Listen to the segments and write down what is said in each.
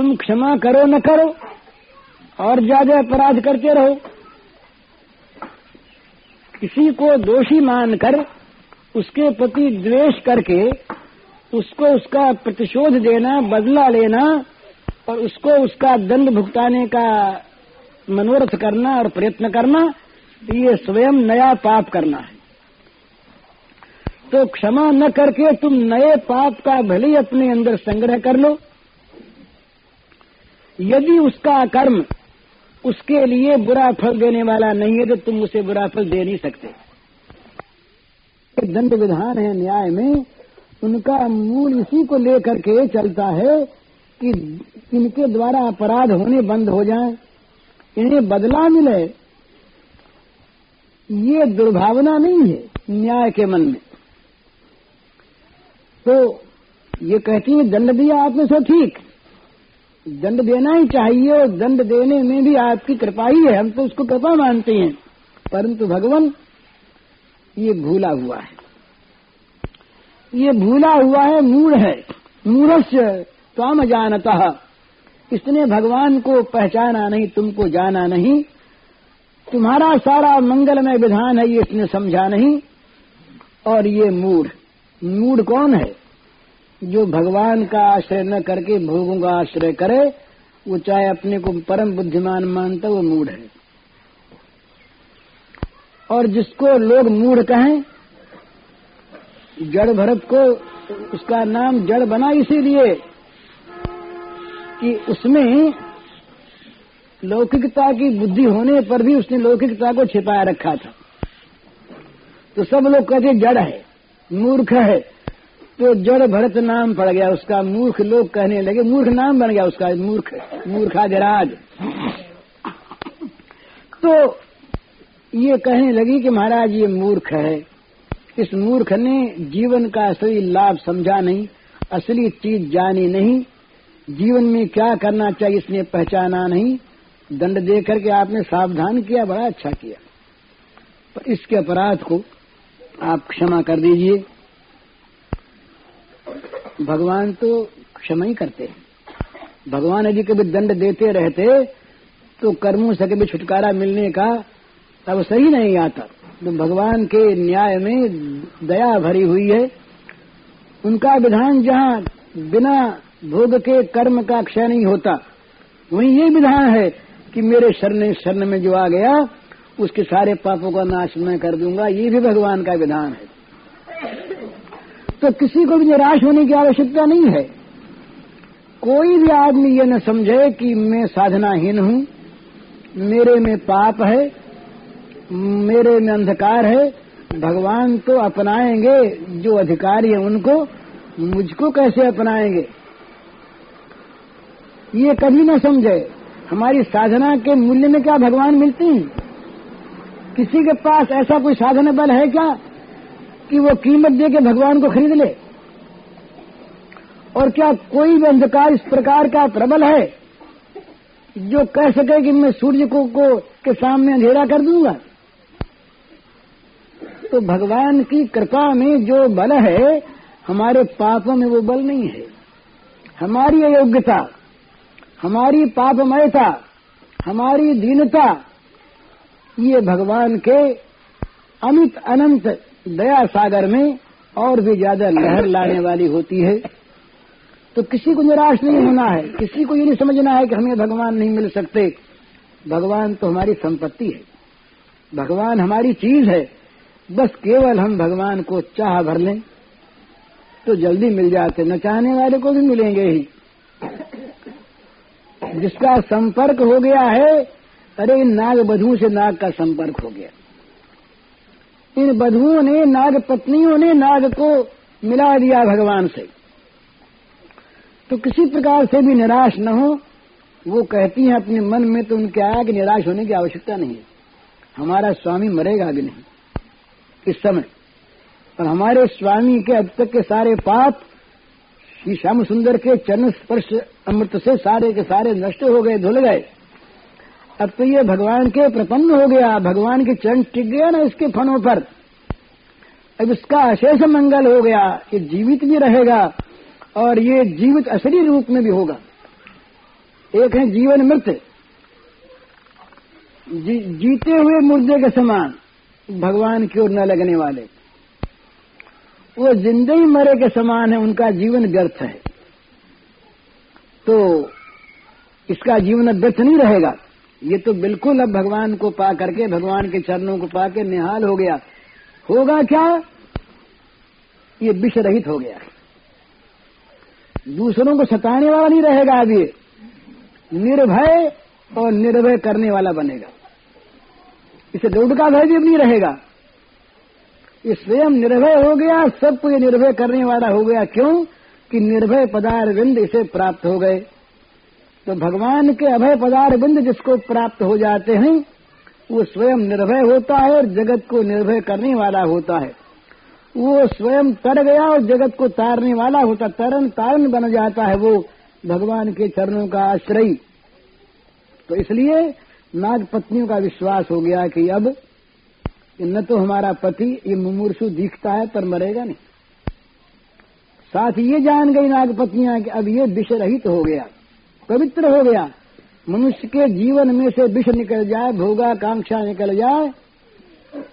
तुम क्षमा करो न करो, और ज़्यादा अपराध करते रहो। किसी को दोषी मानकर उसके प्रति द्वेष करके उसको उसका प्रतिशोध देना, बदला लेना, और उसको उसका दंड भुगताने का मनोरथ करना और प्रयत्न करना, ये स्वयं नया पाप करना है। तो क्षमा न करके तुम नए पाप का भले अपने अंदर संग्रह कर लो। यदि उसका कर्म उसके लिए बुरा फल देने वाला नहीं है तो तुम उसे बुरा फल दे नहीं सकते। दंड विधान है न्याय में, उनका मूल इसी को लेकर के चलता है कि इनके द्वारा अपराध होने बंद हो जाए, इन्हें बदला मिले। ये दुर्भावना नहीं है न्याय के मन में। तो ये कहती है, दंड दिया आपने, सो ठीक। दंड देना ही चाहिए और दंड देने में भी आपकी कृपा ही है। हम तो उसको कृपा मानते हैं। परंतु भगवान, ये भूला हुआ है। ये भूला हुआ है, मूढ़ है। मूढ़स्य त्वाम जानता इसने भगवान को पहचाना नहीं, तुमको जाना नहीं। तुम्हारा सारा मंगलमय विधान है, ये इसने समझा नहीं। और ये मूढ़। मूढ़ कौन है? जो भगवान का आश्रय न करके भोगों का आश्रय करे, वो चाहे अपने को परम बुद्धिमान मानता वो मूढ़ है। और जिसको लोग मूढ़ कहें, जड़ भरत को उसका नाम जड़ बना इसीलिए कि उसमें लौकिकता की बुद्धि होने पर भी उसने लौकिकता को छिपाया रखा था। तो सब लोग कहते जड़ है, मूर्ख है। तो जड़ भरत नाम पड़ गया उसका, मूर्ख लोग कहने लगे, मूर्ख नाम बन गया उसका, मूर्ख मूर्खाजराज तो ये कहने लगी कि महाराज, ये मूर्ख है। इस मूर्ख ने जीवन का असली लाभ समझा नहीं, असली चीज़ जानी नहीं। जीवन में क्या करना चाहिए इसने पहचाना नहीं। दंड दे करके आपने सावधान किया, बड़ा अच्छा किया। पर इसके अपराध को आप क्षमा कर दीजिए। भगवान तो क्षमा ही करते हैं। भगवान यदि कभी दंड देते रहते तो कर्मों से कभी छुटकारा मिलने का तब सही नहीं आता। तो भगवान के न्याय में दया भरी हुई है। उनका विधान जहाँ बिना भोग के कर्म का क्षय नहीं होता, वहीं ये विधान है कि मेरे शरण शरण में जो आ गया, उसके सारे पापों का नाश मैं कर दूँगा। ये भी भगवान का विधान है। तो किसी को भी निराश होने की आवश्यकता नहीं है। कोई भी आदमी ये न समझे कि मैं साधनाहीन हूँ, मेरे में पाप है, मेरे में अंधकार है, भगवान तो अपनाएँगे जो अधिकारी है उनको, मुझको कैसे अपनाएँगे? ये कभी न समझे, हमारी साधना के मूल्य में क्या भगवान मिलते हैं? किसी के पास ऐसा कोई साधन बल है क्या? कि वो कीमत दे के भगवान को खरीद ले। और क्या कोई भी अंधकार इस प्रकार का प्रबल है जो कह सके कि मैं सूर्य को, को के सामने अंधेरा कर दूँगा? तो भगवान की कृपा में जो बल है हमारे पापों में वो बल नहीं है। हमारी अयोग्यता हमारी पापमयता हमारी दीनता ये भगवान के अमित अनंत दया सागर में और भी ज़्यादा लहर लाने वाली होती है। तो किसी को निराश नहीं होना है। किसी को ये नहीं समझना है कि हमें भगवान नहीं मिल सकते। भगवान तो हमारी संपत्ति है। भगवान हमारी चीज़ है। बस केवल हम भगवान को चाह भर लें। तो जल्दी मिल जाते। न चाहने वाले को भी मिलेंगे ही। जिसका संपर्क हो गया है, अरे नाग बधू से नाग का संपर्क हो गया। इन बधुओं ने नाग पत्नियों ने नाग को मिला दिया भगवान से। तो किसी प्रकार से भी निराश न हो, वो कहती हैं अपने मन में तो उनके आया कि निराश होने की आवश्यकता नहीं है। हमारा स्वामी मरेगा भी नहीं, इस समय। और हमारे स्वामी के अब तक के सारे पाप, श्री श्याम सुंदर के चरण स्पर्श अमृत से सारे के सारे नष्ट हो गए, धुल गए। अब तो ये भगवान के प्रपन्न हो गया भगवान के चरण टिक गया ना इसके फनों पर। अब इसका अशेष मंगल हो गया ये जीवित भी रहेगा और ये जीवित असली रूप में भी होगा। एक है जीवन मृत। जी, जीते हुए मुर्दे के समान भगवान की ओर न लगने वाले। वो जिंदे ही मरे के समान है उनका जीवन व्यर्थ है। तो इसका जीवन व्यर्थ नहीं रहेगा। ये तो बिल्कुल अब भगवान को पा करके, भगवान के चरणों को पा के निहाल हो गया। होगा क्या? ये विष रहित हो गया। दूसरों को सताने वाला नहीं रहेगा अब ये। निर्भय और निर्भय करने वाला बनेगा। इसे दौड़ का भय भी नहीं रहेगा। ये स्वयं निर्भय हो गया, सबको ये निर्भय करने वाला हो गया। क्यों? कि निर्भय पदार बिंद इसे प्राप्त हो गए। तो भगवान के अभय पदार बिंद जिसको प्राप्त हो जाते हैं, वो स्वयं निर्भय होता है और जगत को निर्भय करने वाला होता है। वो स्वयं तर गया और जगत को तारने वाला होता तरन तारन बन जाता है वो भगवान के चरणों का आश्रय। तो इसलिए नाग पत्नियों का विश्वास हो गया कि अब न तो हमारा पति, ये मुमूर्षु दिखता है पर मरेगा नहीं। साथ ये जान गई नाग पत्नियाँ कि अब ये विष रहित हो गया। पवित्र हो गया। मनुष्य के जीवन में से विष निकल जाए, भोगाकांक्षा निकल जाए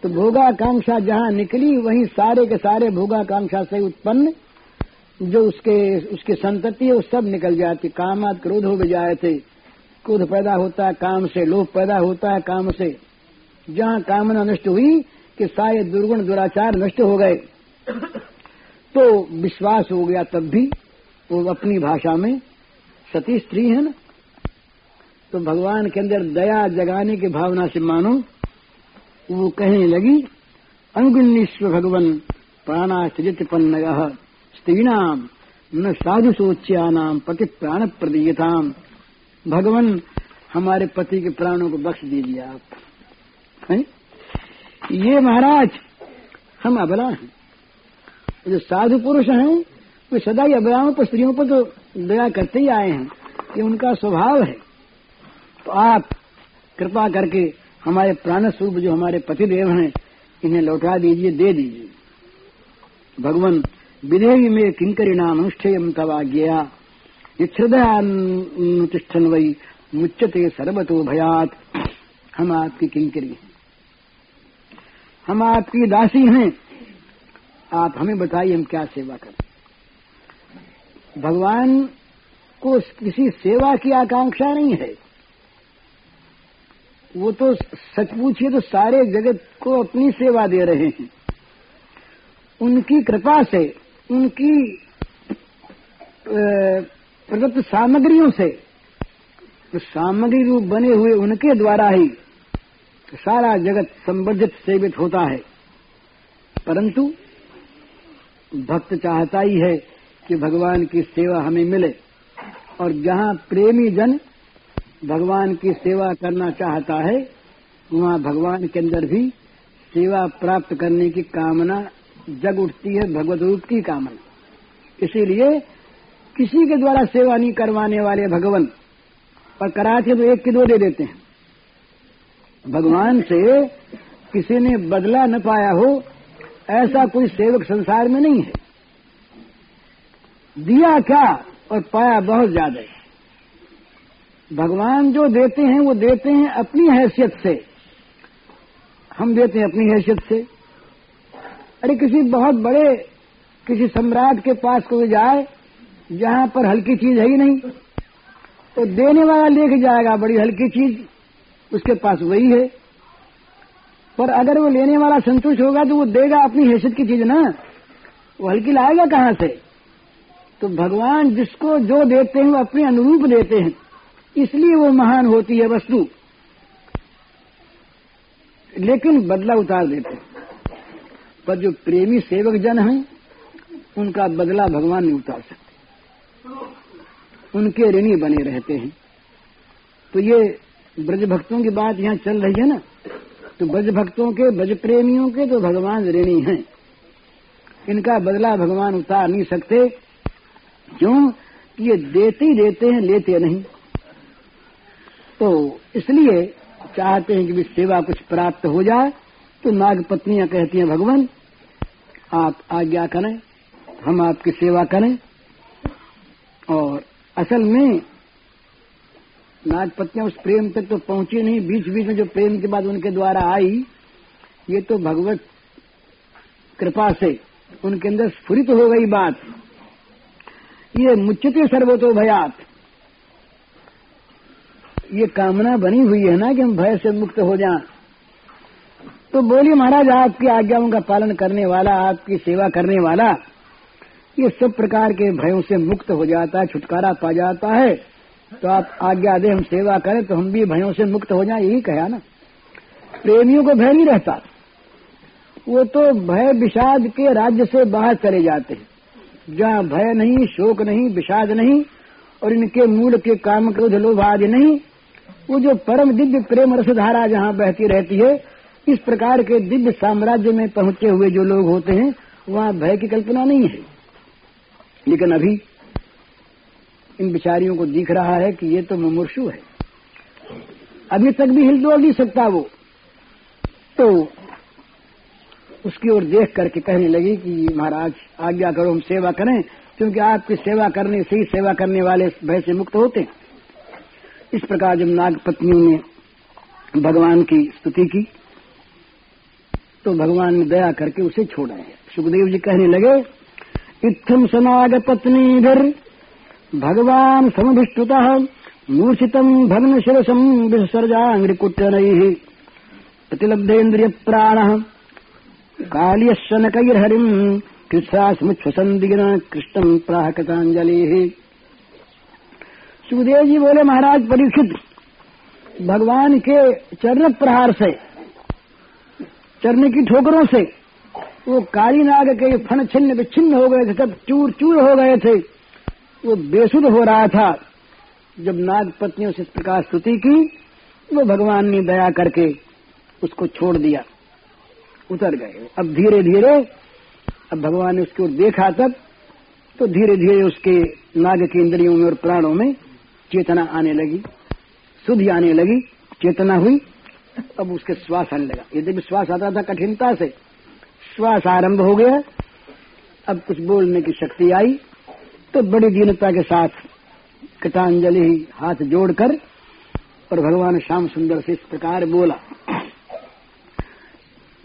तो भोगाकांक्षा जहाँ निकली, वहीं सारे के सारे भोगाकांक्षा से उत्पन्न, जो उसके, उसकी संतति है, वो सब निकल जाती। कामात क्रोध हो जाए थे। क्रोध पैदा होता है, काम से लोभ पैदा होता है, काम से। जहाँ कामना नष्ट हुई, कि सारे दुर्गुण, दुराचार नष्ट हो गए। तो विश्वास हो गया तब भी, वो अपनी भाषा में सती स्त्री है ना? तो भगवान के अंदर दया जगाने की भावना से मानो, वो कहने लगी अनुगुणीश्व भगवन प्राणाश्रित पन्न स्त्रीणाम, न साधु सोच्यानाम, पति प्राण प्रदीयताम भगवान हमारे पति के प्राणों को बख्श दीजिए आप। है? ये महाराज, हम अबला हैं। जो साधु पुरुष हैं, वे सदा ही अबलाओं पर, स्त्रियों पर तो दया करते ही आए हैं ये उनका स्वभाव है। तो आप कृपा करके हमारे प्राण स्वरूप जो हमारे पतिदेव हैं, इन्हें लौटा दीजिए, दे दीजिए। भगवान विधेयी में किंकरी नाम अनुष्ठेयम तवाज्ञया तिष्ठन वही मुच्यते सर्वतो भयात। हम आपकी किंकरी हैं। हम आपकी दासी हैं। आप हमें बताइए हम क्या सेवा करें भगवान को किसी सेवा की आकांक्षा नहीं है। वो तो सच पूछिए तो सारे जगत को अपनी सेवा दे रहे हैं। उनकी कृपा से, उनकी प्रदत्त सामग्रियों से तो सामग्री रूप बने हुए उनके द्वारा ही सारा जगत संवर्धित सेवित होता है। परंतु, भक्त चाहता ही है कि भगवान की सेवा हमें मिले। और जहाँ प्रेमी जन भगवान की सेवा करना चाहता है, वहाँ भगवान के अंदर भी सेवा प्राप्त करने की कामना जग उठती है, भगवत रूप की कामना। इसीलिए किसी के द्वारा सेवा नहीं करवाने वाले भगवान और कराते तो एक के दो दे देते हैं। भगवान से किसी ने बदला न पाया हो, ऐसा कोई सेवक संसार में नहीं है। दिया क्या और पाया बहुत ज़्यादा भगवान जो देते हैं, वो देते हैं अपनी हैसियत से। हम देते हैं अपनी हैसियत से। अरे किसी बहुत बड़े, किसी सम्राट के पास कोई जाए, जहाँ पर हल्की चीज़ है ही नहीं तो देने वाला लेके जाएगा बड़ी हल्की चीज़। उसके पास वही है। पर अगर वो लेने वाला संतुष्ट होगा तो वो देगा अपनी हैसियत की चीज़ ना। वो हल्की लाएगा कहाँ से? तो भगवान जिसको जो देते हैं वो अपने अनुरूप देते हैं। इसलिए वो महान होती है वस्तु। लेकिन बदला उतार देते हैं। पर जो प्रेमी सेवक जन हैं, उनका बदला भगवान नहीं उतार सकते। उनके ऋणी बने रहते हैं। तो ये ब्रज भक्तों की बात यहाँ चल रही है ना? तो ब्रज भक्तों के ब्रज प्रेमियों के तो भगवान ऋणी हैं। इनका बदला भगवान उतार नहीं सकते। क्यों? कि ये देते ही देते हैं, लेते नहीं। तो इसलिए चाहते हैं कि भी सेवा कुछ प्राप्त हो जाए तो नाग पत्नियाँ कहती हैं, भगवान, आप आज्ञा करें, हम आपकी सेवा करें। और असल में नागपत्नियाँ उस प्रेम तक तो पहुँची नहीं बीच बीच में जो प्रेम के बाद उनके द्वारा आई, ये तो भगवत कृपा से उनके अंदर स्फुरित हो गई बात। ये मुच्यते सर्वतो भयात। ये कामना बनी हुई है ना कि हम भय से मुक्त हो जाएँ। तो बोली महाराज, आपकी आज्ञाओं का पालन करने वाला, आपकी सेवा करने वाला, ये सब प्रकार के भयों से मुक्त हो जाता है छुटकारा पा जाता है। तो आप आज्ञा दे, हम सेवा करें तो हम भी भयों से मुक्त हो जाए, यही कहा ना। प्रेमियों को भय नहीं रहता। वो तो भय विषाद के राज्य से बाहर चले जाते हैं। जहाँ भय नहीं, शोक नहीं, विषाद नहीं, और इनके मूल के काम क्रोध, लोभ आदि नहीं, वो जो परम दिव्य प्रेम रसधारा जहाँ बहती रहती है, इस प्रकार के दिव्य साम्राज्य में पहुँचे हुए जो लोग होते हैं, वहाँ भय की कल्पना नहीं है। लेकिन अभी इन बिचारियों को दिख रहा है कि ये तो मुमूर्षु है। अभी तक भी हिल डोल नहीं सकता वो। तो उसकी ओर देख करके कहने लगी कि महाराज आज्ञा करो हम सेवा करें, क्योंकि आपकी सेवा करने से ही सेवा करने वाले भय से मुक्त होते हैं। इस प्रकार जब नाग पत्नियों ने भगवान की स्तुति की तो भगवान ने दया करके उसे छोड़ा है सुखदेव जी कहने लगे इत्थम सनाग पत्नी भर, भगवान समभिष्टुत मूर्छितम भग्न शिरसम विसर्जांग्रिकुट्टन प्रतिलब्धेन्द्रिय प्राण कालियशनकैर्हरिम कृष्णा स्मुच्छसंदिग्न कृष्णम प्राह सुखदेव जी बोले, महाराज, परीक्षित, भगवान के चरण प्रहार से, चरण की ठोकरों से, वो काली नाग के फन छिन्न विच्छिन्न हो गए थे सब चूर चूर हो गए थे, वो बेसुध हो रहा था। जब नाग पत्नियों से इस प्रकार स्तुति की, वो भगवान ने दया करके उसको छोड़ दिया। उतर गए। अब धीरे धीरे अब भगवान ने उसकी ओर देखा तब तो धीरे धीरे उसके नाग की इंद्रियों में और प्राणों में चेतना आने लगी, शुद्धि आने लगी, चेतना हुई, अब उसके श्वास आने लगा। यदि भी श्वास आता था कठिनता से। श्वास आरंभ हो गया, अब कुछ बोलने की शक्ति आई तो बड़ी दीनता के साथ कटांजलि हाथ जोड़कर और भगवान श्याम सुंदर से इस प्रकार बोला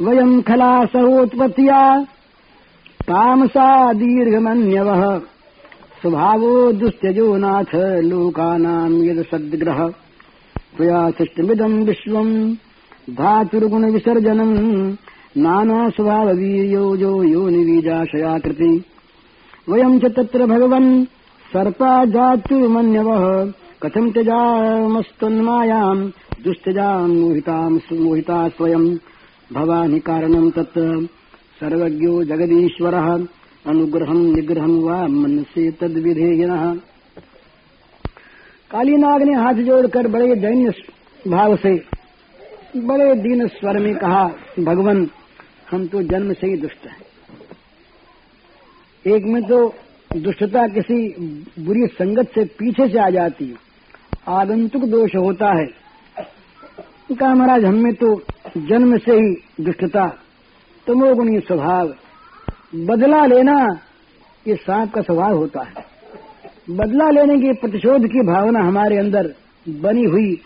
वयम खला सहोत्पत्तिया तामसा दीर्घमन्यव। स्वभावो दुस्त्यजो नाथ लोकानाम यद सद्ग्रह। त्वया सृष्टमिदम् विश्वम् धातुर्गुणविसर्जनम् नानास्वभाववीर्योजो यो निवीजाशयाकृति वयम् च तत्र भगवन् सर्पा जातुमन्यवः कथम् त्यजामस्तन्मायाम् दुस्त्यजाम् मोहिता स्वयम्। भवानि कारणम् तत् सर्वज्ञो जगदीश्वरः अनुग्रहम् निग्रहम् वा मनसे तद्विधेयनः। कालीनाग ने हाथ जोड़कर बड़े दैन्य भाव से, बड़े दीन स्वर में कहा, भगवान, हम तो जन्म से ही दुष्ट हैं। एक में तो दुष्टता किसी बुरी संगत से पीछे से आ जाती है। आगंतुक दोष होता है। कहा, महाराज, हम तो जन्म से ही दुष्टता तमोगुणी स्वभाव। बदला लेना, ये सांप का स्वभाव होता है। बदला लेने की प्रतिशोध की भावना हमारे अंदर बनी हुई